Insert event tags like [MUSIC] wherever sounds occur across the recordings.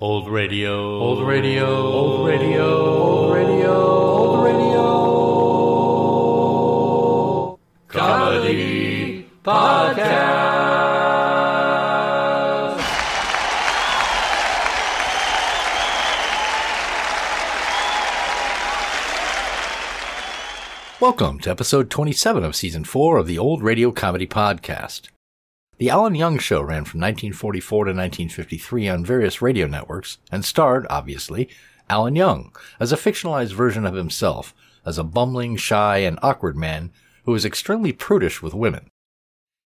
Old radio. Old radio. Old radio. Old radio. Old radio. Comedy Podcast. To episode 27 of season 4 of the Old Radio Comedy Podcast. The Alan Young Show ran from 1944 to 1953 on various radio networks and starred, obviously, Alan Young as a fictionalized version of himself as a bumbling, shy, and awkward man who was extremely prudish with women.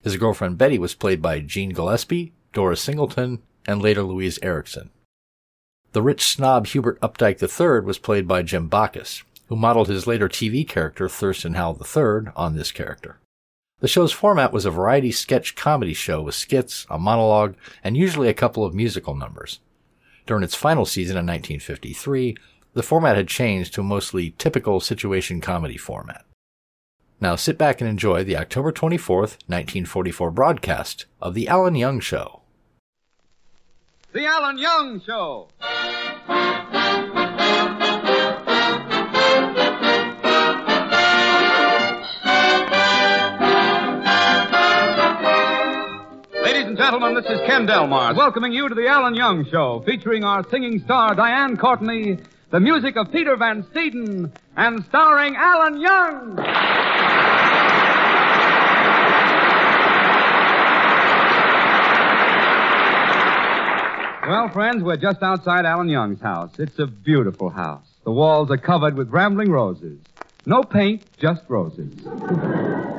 His girlfriend Betty was played by Jean Gillespie, Dora Singleton, and later Louise Erickson. The rich snob Hubert Updike III was played by Jim Backus, who modeled his later TV character Thurston Howell III on this character. The show's format was a variety sketch comedy show with skits, a monologue, and usually a couple of musical numbers. During its final season in 1953, the format had changed to a mostly typical situation comedy format. Now sit back and enjoy the October 24th, 1944 broadcast of The Alan Young Show. The Alan Young Show. And gentlemen, this is Ken Delmar welcoming you to the Alan Young Show, featuring our singing star Diane Courtney, the music of Peter Van Steeden, and starring Alan Young. Well, friends, we're just outside Alan Young's house. It's a beautiful house. The walls are covered with rambling roses. No paint, just roses.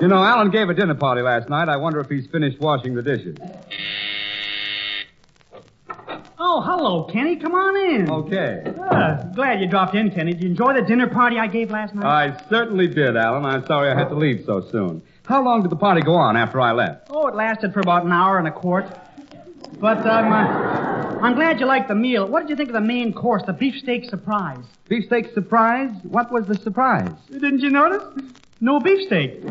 you know, Alan gave a dinner party last night. I wonder if he's finished washing the dishes. Oh, hello, Kenny. Come on in. Okay. Ah, glad you dropped in, Kenny. Did you enjoy the dinner party I gave last night? I certainly did, Alan. I'm sorry I had to leave so soon. How long did the party go on after I left? oh, it lasted for about an hour and a quart. But um, uh, I'm glad you liked the meal. What did you think of the main course, the beefsteak surprise? Beefsteak surprise? What was the surprise? Didn't you notice? No beefsteak.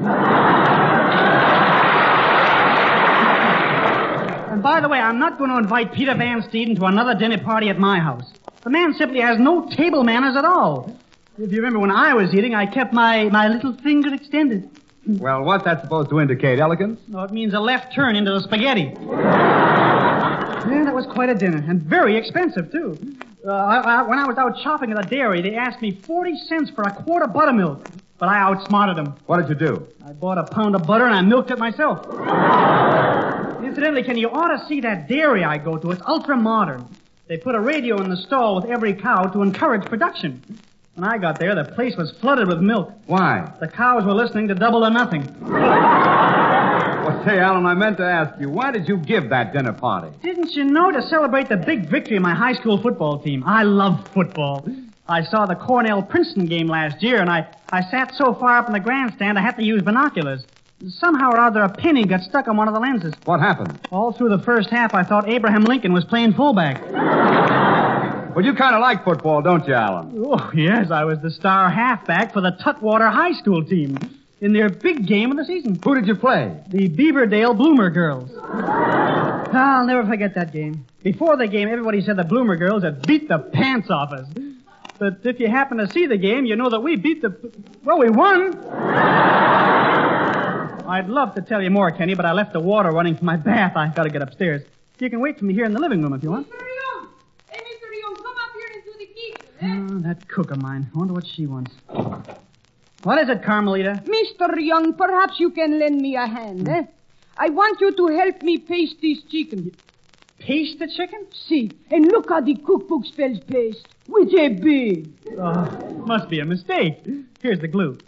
and by the way, I'm not going to invite Peter Van Steeden to another dinner party at my house. The man simply has no table manners at all. If you remember when I was eating, I kept my, my little finger extended. Well, what's that supposed to indicate? Elegance? No, it means a left turn into the spaghetti. yeah, that was quite a dinner, and very expensive, too. Uh, I, I, when I was out shopping at the dairy, they asked me 40 cents for a quart of buttermilk, but I outsmarted them. What did you do? I bought a pound of butter and I milked it myself. [LAUGHS] Incidentally, Ken, you ought to see that dairy I go to. It's ultra modern. They put a radio in the stall with every cow to encourage production. When I got there, the place was flooded with milk. Why? The cows were listening to double or nothing. Well, say, Alan, I meant to ask you, why did you give that dinner party? Didn't you know to celebrate the big victory of my high school football team? I love football. I saw the Cornell Princeton game last year, and I, I sat so far up in the grandstand I had to use binoculars. Somehow or other, a penny got stuck on one of the lenses. What happened? All through the first half, I thought Abraham Lincoln was playing fullback. Well, you kind of like football, don't you, Alan? Oh, yes, I was the star halfback for the Tutwater High School team in their big game of the season. Who did you play? The Beaverdale Bloomer Girls. [LAUGHS] I'll never forget that game. Before the game, everybody said the Bloomer Girls had beat the pants off us. But if you happen to see the game, you know that we beat the. Well, we won! [LAUGHS] I'd love to tell you more, Kenny, but I left the water running from my bath. I've gotta get upstairs. You can wait for me here in the living room if you want. Mr. Young! Hey, Mr. Young, come up here into the kitchen. Oh, that cook of mine. I wonder what she wants. What is it, Carmelita? Mr. Young, perhaps you can lend me a hand, eh? I want you to help me paste this chicken. Paste the chicken? See, and look how the cookbook spells paste. With a B. Oh, must be a mistake. Here's the glue.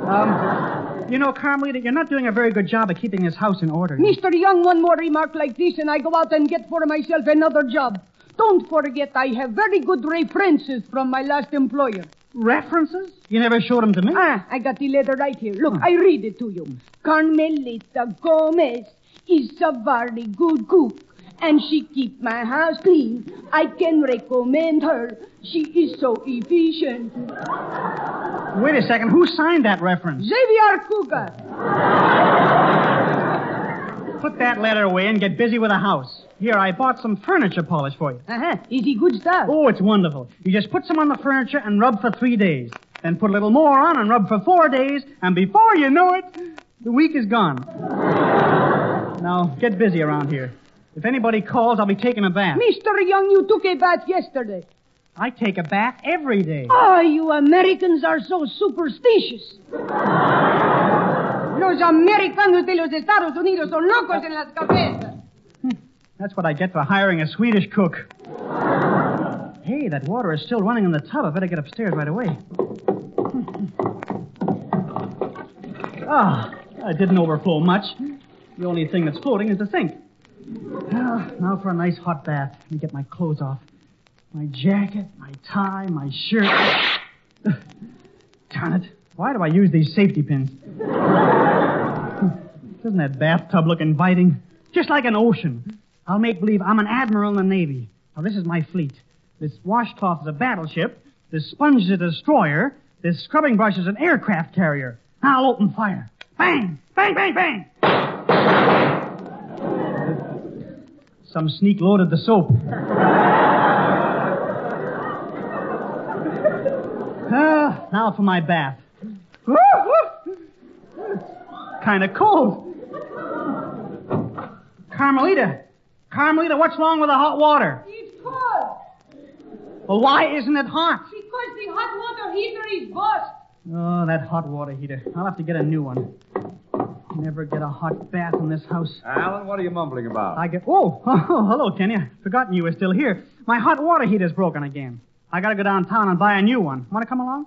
Um, you know, Carmelita, you're not doing a very good job of keeping this house in order. Mr. Young, one more remark like this, and I go out and get for myself another job. Don't forget, I have very good references from my last employer. References? You never showed them to me. Ah, I got the letter right here. Look, I read it to you. Carmelita Gomez is a very good cook, and she keep my house clean. I can recommend her. She is so efficient. Wait a second. Who signed that reference? Xavier Cugat. Put that letter away and get busy with the house. Here, I bought some furniture polish for you. Uh-huh. Easy good stuff? Oh, it's wonderful. You just put some on the furniture and rub for three days. Then put a little more on and rub for four days, and before you know it, the week is gone. now, get busy around here. If anybody calls, I'll be taking a bath. Mr. Young, you took a bath yesterday. I take a bath every day. Oh, you Americans are so superstitious. Los americanos de los Estados Unidos son locos en las cabezas. That's what I get for hiring a Swedish cook. Hey, that water is still running in the tub. I better get upstairs right away. Ah, it didn't overflow much. The only thing that's floating is the sink. Well, now for a nice hot bath. Let me get my clothes off. My jacket, my tie, my shirt. Darn it. Why do I use these safety pins? Doesn't that bathtub look inviting? Just like an ocean. I'll make believe I'm an admiral in the Navy. Now, this is my fleet. This washcloth is a battleship. This sponge is a destroyer. This scrubbing brush is an aircraft carrier. Now I'll open fire. Bang! Bang, bang, bang! Some sneak loaded the soap. [LAUGHS] Ah, now for my bath. Kind of cold. Carmelita, Carmelita, what's wrong with the hot water? It's cold Well, why isn't it hot? because the hot water heater is bust. Oh, that hot water heater. I'll have to get a new one. Never get a hot bath in this house. Alan, what are you mumbling about? I get. Oh, [LAUGHS] oh, hello, Kenny. I forgotten you were still here. My hot water heater's broken again. I gotta go downtown and buy a new one. Want to come along?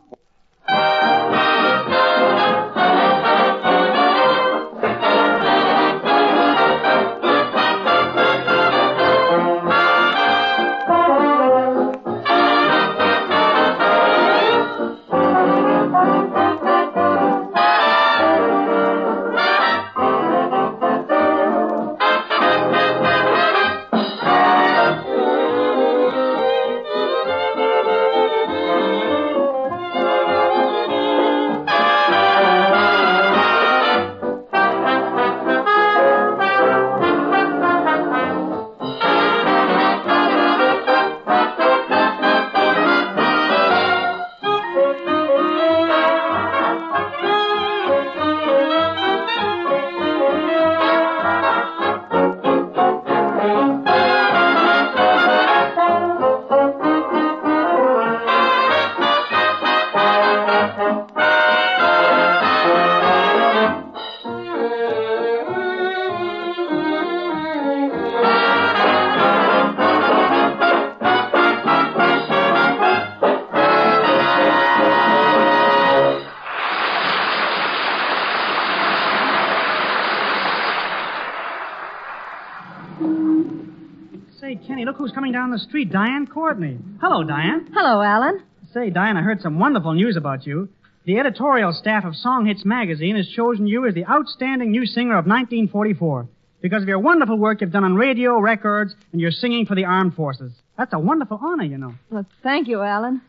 Down the street. Diane Courtney. Hello, Diane. Hello, Alan. Say, Diane, I heard some wonderful news about you. The editorial staff of Song Hits magazine has chosen you as the outstanding new singer of 1944 because of your wonderful work you've done on radio, records, and your singing for the armed forces. That's a wonderful honor, you know. Well, thank you, Alan.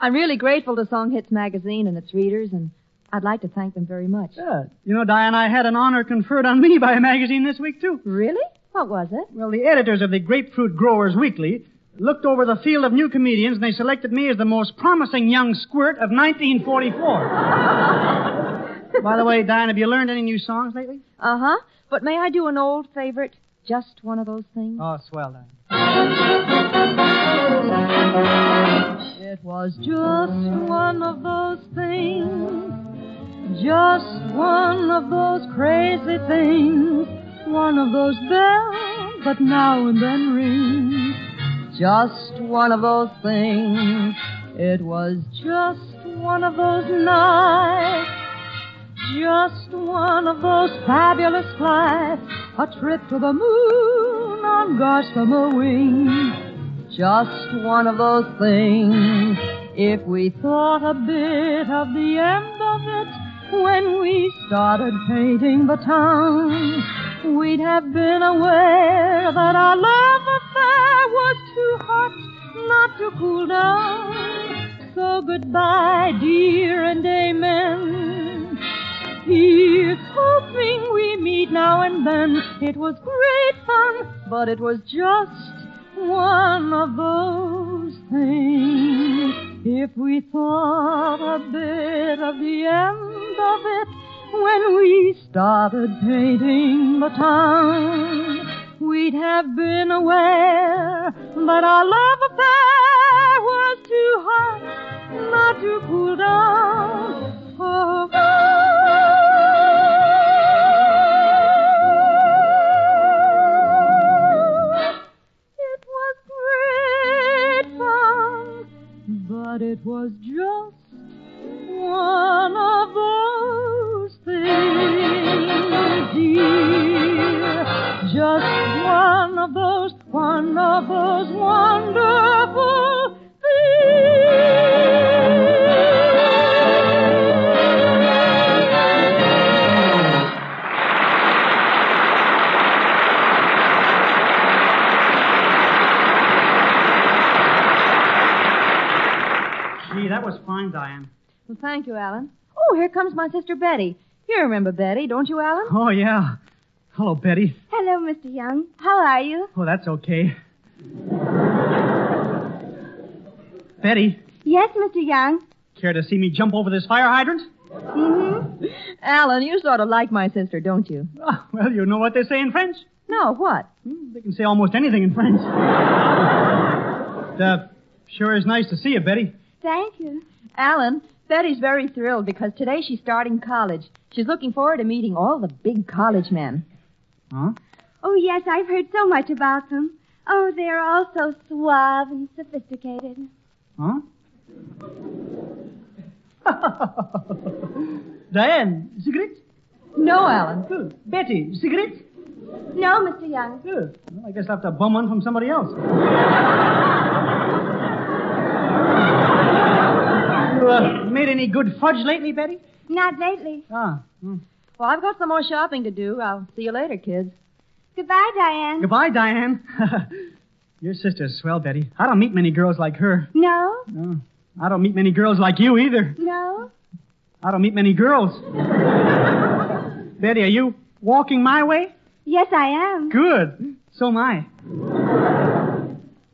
I'm really grateful to Song Hits magazine and its readers, and I'd like to thank them very much. Yeah. You know, Diane, I had an honor conferred on me by a magazine this week, too. Really? What was it? Well, the editors of the Grapefruit Growers Weekly looked over the field of new comedians and they selected me as the most promising young squirt of 1944. [LAUGHS] By the way, Diane, have you learned any new songs lately? Uh huh. But may I do an old favorite? Just one of those things? Oh, swell, Diane. It was just one of those things. Just one of those crazy things. One of those bells that now and then ring. Just one of those things. It was just one of those nights. Just one of those fabulous flights. A trip to the moon on gossamer wings. Just one of those things. If we thought a bit of the end of it when we started painting the town, we'd have been aware that our love affair was too hot not to cool down. So goodbye, dear, and amen. Here's hoping we meet now and then. It was great fun, but it was just one of those things. If we thought a bit of the end of it when we started painting the town, we'd have been aware that our love affair was too hot not to cool down. Oh, it was but it was just one those wonderful. Gee, that was fine, Diane. Well, thank you, Alan. Oh, here comes my sister Betty. You remember Betty, don't you, Alan? Oh, yeah. Hello, Betty. Hello, Mr. Young. How are you? Oh, that's okay. Betty, Yes, Mr. Young. care to see me jump over this fire hydrant? Mm-hmm. Alan, you sort of like my sister, don't you? Ah, well, you know what they say in French? No, what? Hmm, They can say almost anything in French. uh, sure is nice to see you, Betty. Thank you. Alan, Betty's very thrilled because today she's starting college. She's looking forward to meeting all the big college men. Huh? Oh, yes, I've heard so much about them. Oh, they're all so suave and sophisticated. Huh? [LAUGHS] Diane, cigarette? No, Alan. Good. Betty, cigarette? No, Mr. Young. Good. Well, I guess I'll have to bum one from somebody else. you uh, made any good fudge lately, Betty? Not lately. Ah. hmm. Well, I've got some more shopping to do. I'll see you later, kids. Goodbye, Diane. Goodbye, Diane. [LAUGHS] Your sister's swell, Betty. I don't meet many girls like her. No? No. I don't meet many girls like you either. No? I don't meet many girls. [LAUGHS] Betty, are you walking my way? Yes, I am. Good. So am I.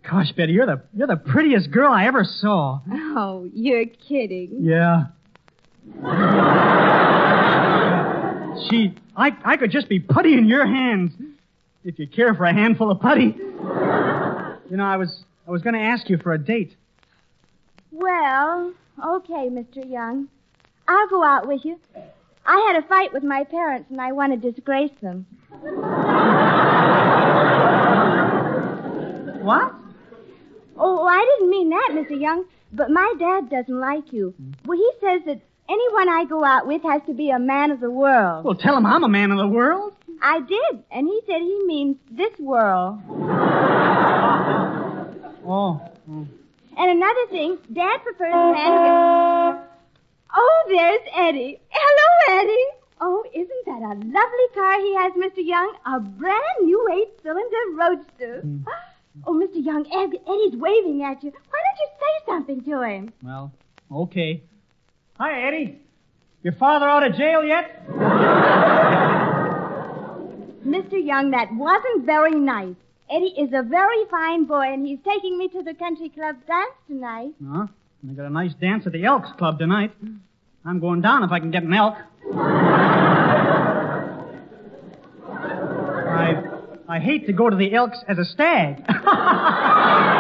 Gosh, Betty, you're the you're the prettiest girl I ever saw. Oh, you're kidding. Yeah. [LAUGHS] She, I, I could just be putty in your hands, if you care for a handful of putty. You know, I was, I was going to ask you for a date. Well, okay, Mr. Young. I'll go out with you. I had a fight with my parents and I want to disgrace them. What? Oh, I didn't mean that, Mr. Young, but my dad doesn't like you. Well, he says that anyone I go out with has to be a man of the world. Well, tell him I'm a man of the world. I did, and he said he means this world. [LAUGHS] Oh. Hmm. And another thing, Dad prefers a man who gets... Oh, there's Eddie. Hello, Eddie. Oh, isn't that a lovely car he has, Mr. Young? A brand new eight-cylinder roadster. Hmm. Oh, Mr. Young, Eddie's waving at you. Why don't you say something to him? Well, okay. Hi, Eddie. Your father out of jail yet? Mr. Young, that wasn't very nice. Eddie is a very fine boy, and he's taking me to the country club dance tonight. Huh? They got a nice dance at the Elks Club tonight. I'm going down if I can get an elk. I, I hate to go to the Elks as a stag. [LAUGHS]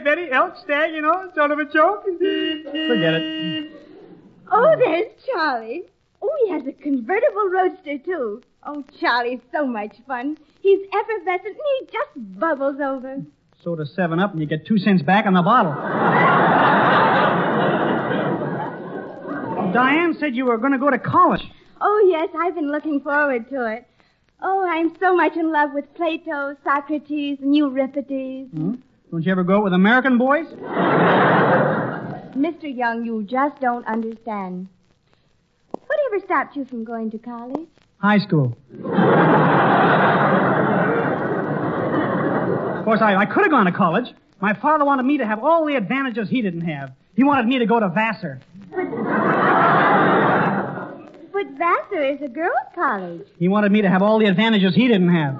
Eh, Betty? Elk, stag, you know, sort of a joke. Forget it. Oh, there's Charlie. Oh, he has a convertible roadster, too. Oh, Charlie's so much fun. He's effervescent and he just bubbles over. Soda 7 Up and you get two cents back on the bottle. Diane said you were going to go to college. Oh, yes, I've been looking forward to it. Oh, I'm so much in love with Plato, Socrates, and Euripides. Hmm? Don't you ever go out with American boys? Mr. Young, you just don't understand. Whatever stopped you from going to college? High school. of course, I, I could have gone to college. My father wanted me to have all the advantages he didn't have. He wanted me to go to Vassar. But Vassar is a girls' college. He wanted me to have all the advantages he didn't have.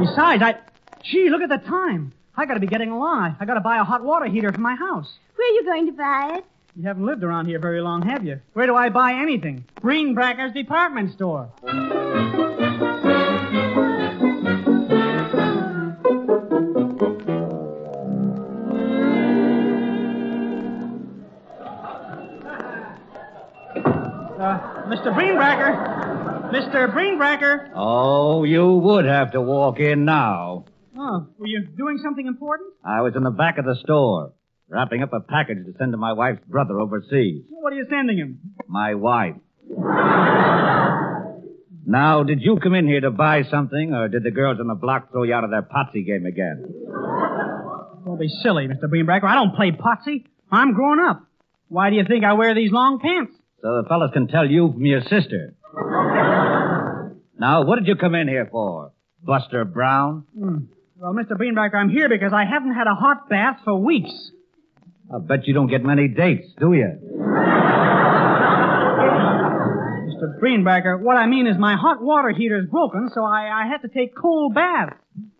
Besides, I. Gee, look at the time. I gotta be getting along. I, I gotta buy a hot water heater for my house. Where are you going to buy it? You haven't lived around here very long, have you? Where do I buy anything? Greenbracker's department store. Uh, Mr. Greenbracker! Mr. Greenbracker! Oh, you would have to walk in now. Oh, were you doing something important? I was in the back of the store, wrapping up a package to send to my wife's brother overseas. What are you sending him? My wife. now, did you come in here to buy something, or did the girls on the block throw you out of their potsy game again? Don't be silly, Mr. Greenbracker. I don't play potsy. I'm grown up. Why do you think I wear these long pants? So the fellas can tell you from your sister. now, what did you come in here for? Buster Brown? Hmm. Well, Mr. Greenbracker, I'm here because I haven't had a hot bath for weeks. I bet you don't get many dates, do you? Mr. Greenbracker, what I mean is my hot water heater's broken, so I, I had to take cold baths.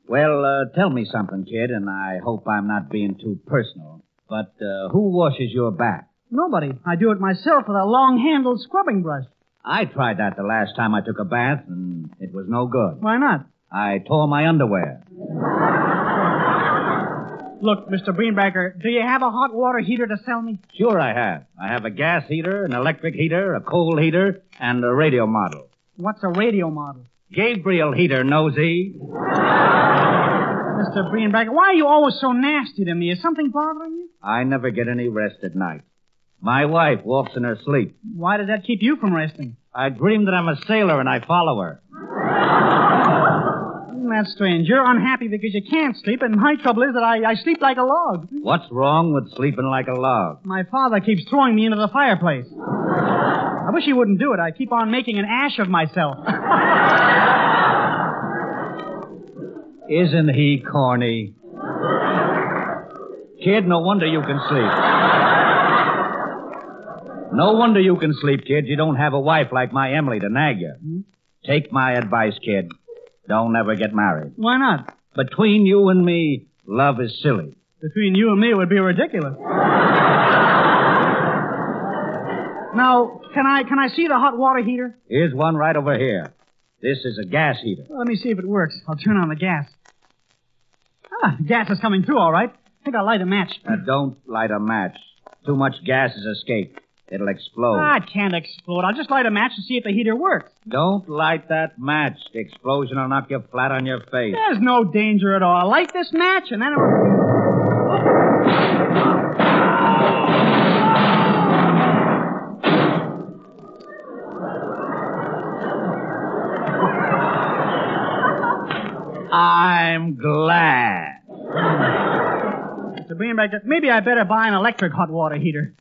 Well, uh, tell me something, kid, and I hope I'm not being too personal. But uh, who washes your back? Nobody. I do it myself with a long-handled scrubbing brush. I tried that the last time I took a bath, and it was no good. Why not? I tore my underwear. Look, Mr. Greenbracker, do you have a hot water heater to sell me? Sure I have. I have a gas heater, an electric heater, a coal heater, and a radio model. What's a radio model? Gabriel Heatter, nosy. Mr. Greenbracker, why are you always so nasty to me? Is something bothering you? I never get any rest at night. My wife walks in her sleep. Why does that keep you from resting? I dream that I'm a sailor and I follow her. That strange? You're unhappy because you can't sleep, and my trouble is that I, I sleep like a log. What's wrong with sleeping like a log? My father keeps throwing me into the fireplace. I wish he wouldn't do it. I keep on making an ash of myself. [LAUGHS] Isn't he corny? Kid, no wonder you can sleep. No wonder you can sleep, kid. You don't have a wife like my Emily to nag you. Hmm? Take my advice, kid. Don't ever get married. Why not? Between you and me, love is silly. Between you and me, it would be ridiculous. [LAUGHS] now, can I can I see the hot water heater? Here's one right over here. This is a gas heater. Let me see if it works. I'll turn on the gas. Ah, the gas is coming through all right. I think I'll light a match. Now, don't light a match. Too much gas has escaped. It'll explode. Ah, it can't explode. I'll just light a match to see if the heater works. Don't light that match. The explosion will knock you flat on your face. There's no danger at all. I'll light this match and then it'll... I'm glad. Mr. Greenback, maybe I better buy an electric hot water heater.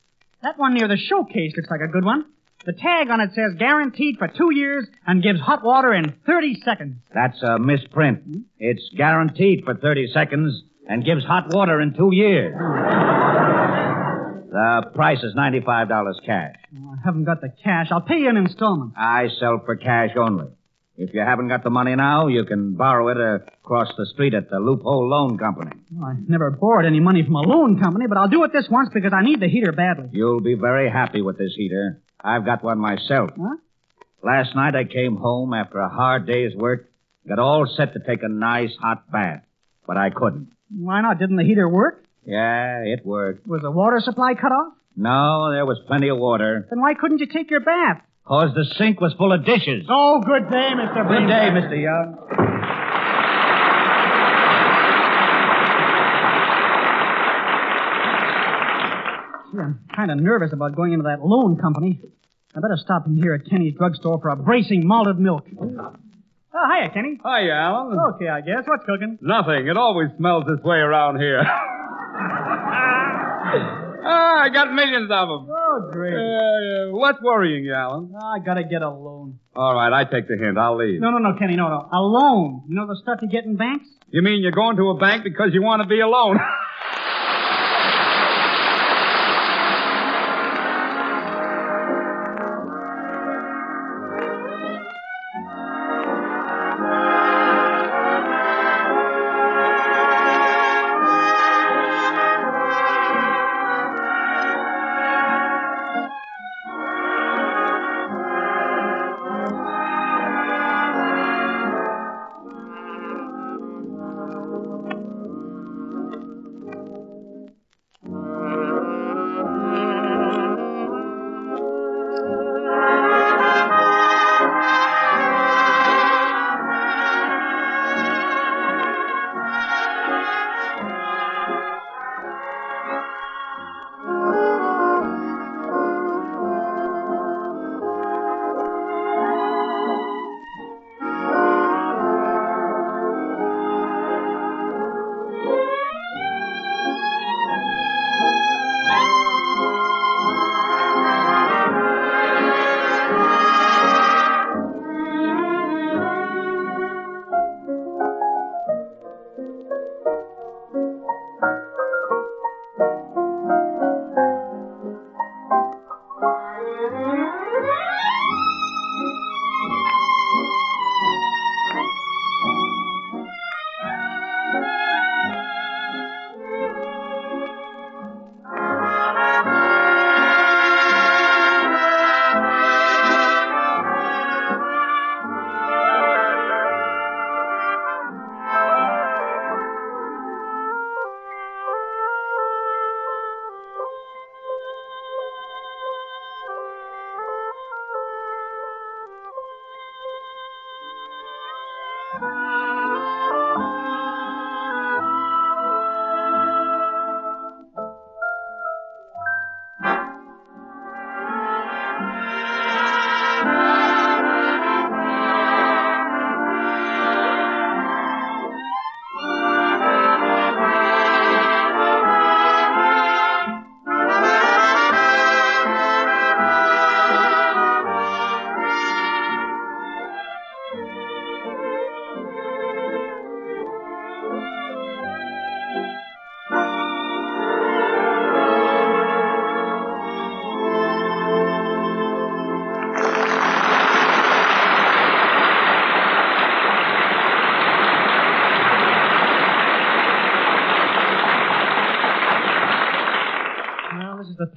That one near the showcase looks like a good one. The tag on it says guaranteed for two years and gives hot water in 30 seconds. That's a misprint. It's guaranteed for 30 seconds and gives hot water in two years. The price is $95 cash. Oh, I haven't got the cash. I'll pay you in installments. I sell for cash only. If you haven't got the money now, you can borrow it across the street at the Loophole Loan Company. Well, I never borrowed any money from a loan company, but I'll do it this once because I need the heater badly. You'll be very happy with this heater. I've got one myself. Huh? Last night I came home after a hard day's work, got all set to take a nice hot bath, but I couldn't. Why not? Didn't the heater work? Yeah, it worked. Was the water supply cut off? No, there was plenty of water. Then why couldn't you take your bath? Cause the sink was full of dishes. Oh, good day, Mr. Good day, Greenback. Mr. Young. Gee, I'm kind of nervous about going into that loan company. I better stop in here at Kenny's drugstore for a bracing malted milk. Oh, hiya, Kenny. Hi, Alan. Okay, I guess. What's cooking? Nothing. It always smells this way around here. [LAUGHS] ah, I got millions of them. Oh, great. Uh, what's worrying you, Alan? I gotta get a loan. All right, I take the hint. I'll leave. No, no, no, Kenny, no, no. A loan. You know the stuff you get in banks? You mean you're going to a bank because you want to be alone? [LAUGHS]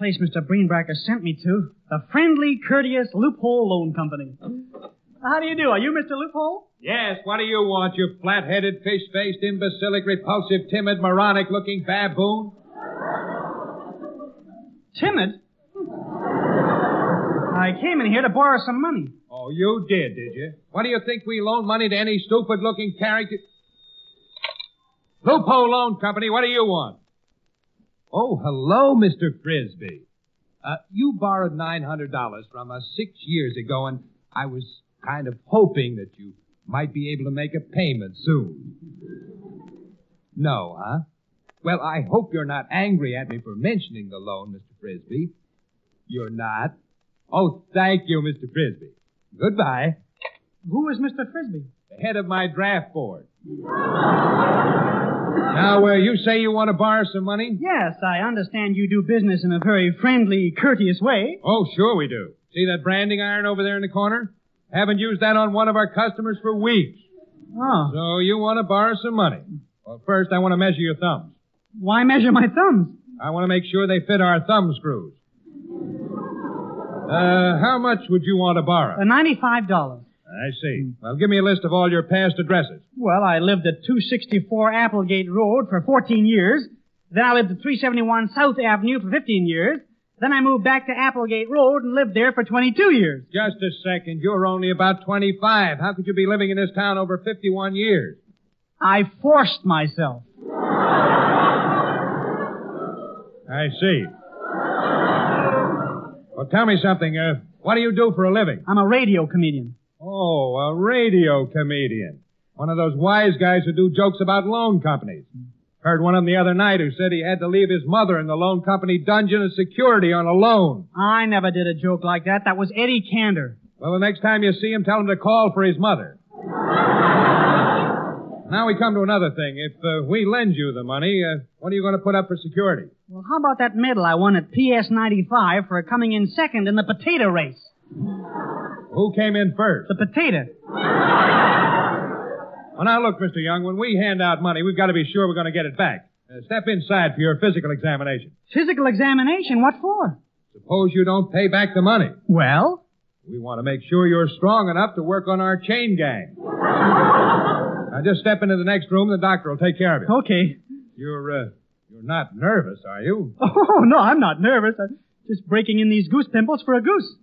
place Mr. Greenbracker sent me to. The Friendly, Courteous Loophole Loan Company. How do you do? Are you Mr. Loophole? Yes, what do you want, you flat-headed, fish-faced, imbecilic, repulsive, timid, moronic-looking baboon? Timid? I came in here to borrow some money. Oh, you did, did you? What do you think we loan money to any stupid-looking character? Loophole Loan Company, what do you want? Oh, hello, Mr. Frisbee. Uh, you borrowed $900 from us six years ago, and I was kind of hoping that you might be able to make a payment soon. No, huh? Well, I hope you're not angry at me for mentioning the loan, Mr. Frisbee. You're not? Oh, thank you, Mr. Frisbee. Goodbye. Who is Mr. Frisbee? The head of my draft board. Now, uh, you say you want to borrow some money? Yes, I understand you do business in a very friendly, courteous way. Oh, sure we do. See that branding iron over there in the corner? Haven't used that on one of our customers for weeks. Oh. So you want to borrow some money. Well, first I want to measure your thumbs. Why measure my thumbs? I want to make sure they fit our thumb screws. Uh, how much would you want to borrow? Uh, $95. I see. Well, give me a list of all your past addresses. Well, I lived at 264 Applegate Road for 14 years. Then I lived at 371 South Avenue for 15 years. Then I moved back to Applegate Road and lived there for 22 years. Just a second. You're only about 25. How could you be living in this town over 51 years? I forced myself. I see. Well, tell me something. Uh, what do you do for a living? I'm a radio comedian. Oh, a radio comedian. One of those wise guys who do jokes about loan companies. Heard one of them the other night who said he had to leave his mother in the loan company dungeon as security on a loan. I never did a joke like that. That was Eddie Cantor. Well, the next time you see him, tell him to call for his mother. now we come to another thing. If uh, we lend you the money, uh, what are you going to put up for security? Well, how about that medal I won at PS 95 for coming in second in the potato race? Who came in first? The potato. Well, now look, Mr. Young, when we hand out money, we've got to be sure we're going to get it back. Uh, step inside for your physical examination. Physical examination? What for? Suppose you don't pay back the money. Well? We want to make sure you're strong enough to work on our chain gang. now just step into the next room. and The doctor will take care of you. Okay. You're, uh, you're not nervous, are you? [LAUGHS] Oh, no, I'm not nervous. I'm just breaking in these goose pimples for a goose.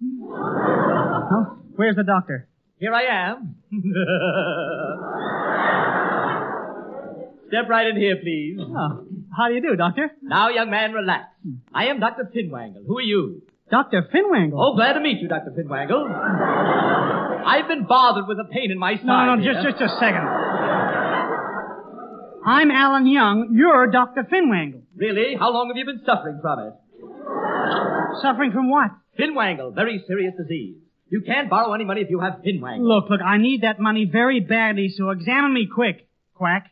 Where's the doctor? Here I am. [LAUGHS] Step right in here, please. Oh, how do you do, doctor? Now, young man, relax. I am Dr. Finwangle. Who are you? Dr. Finwangle. Oh, glad to meet you, Dr. Finwangle. [LAUGHS] I've been bothered with a pain in my side. No, no, here. just, just a second. I'm Alan Young. You're Dr. Finwangle. Really? How long have you been suffering from it? Suffering from what? Finwangle, very serious disease. You can't borrow any money if you have Finwangle. Look, look, I need that money very badly, so examine me quick, quack.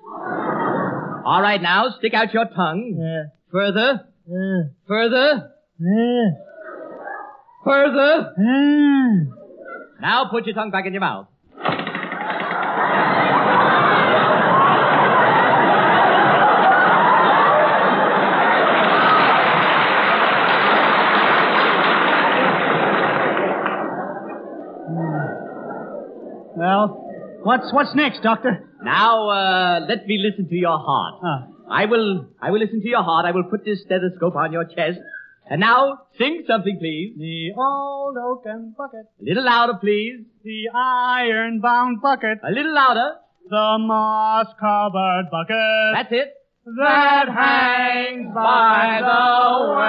All right, now, stick out your tongue. Uh. Further. Uh. Further. Uh. Further. Now put your tongue back in your mouth. Well, what's what's next, doctor? Now, uh, let me listen to your heart. Ah. I will, I will listen to your heart. I will put this stethoscope on your chest. And now, sing something, please. The old oaken bucket, A little louder, please. the iron-bound bucket, A little louder. the moss-covered bucket That's it. that hangs by the well.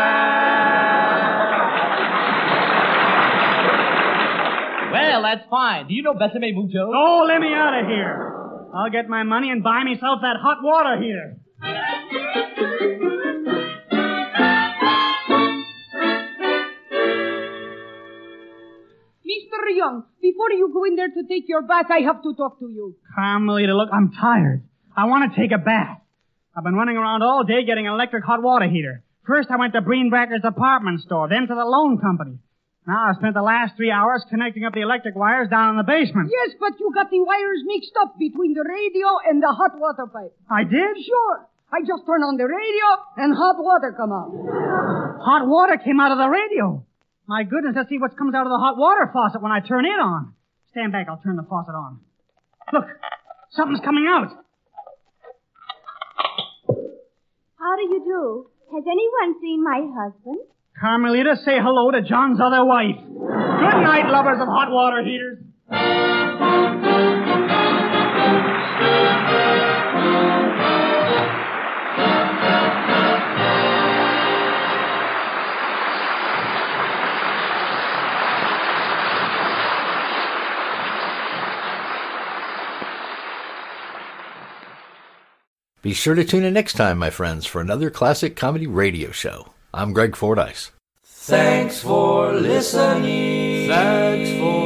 Well, that's fine. Do you know Besame Mucho? Oh, let me out of here. I'll get my money and buy myself that hot water heater. Mr. Young, before you go in there to take your bath, I have to talk to you. Carmelita, look, I'm tired. I want to take a bath. I've been running around all day getting an electric hot water heater. First I went to Greenbracker's department store, then to the loan company. Ah, now I've spent the last three hours connecting up the electric wires down in the basement. Yes, but you got the wires mixed up between the radio and the hot water pipe. I did? Sure. I just turned on the radio and hot water come out. Hot water came out of the radio. My goodness, let's see what comes out of the hot water faucet when I turn it on. Stand back, I'll turn the faucet on. Look, something's coming out. How do you do? Has anyone seen my husband? Carmelita, say hello to John's other wife. Good night, lovers of hot water heaters. Be sure to tune in next time, my friends, for another classic comedy radio show. I'm Greg Fordyce. Thanks for listening. Thanks for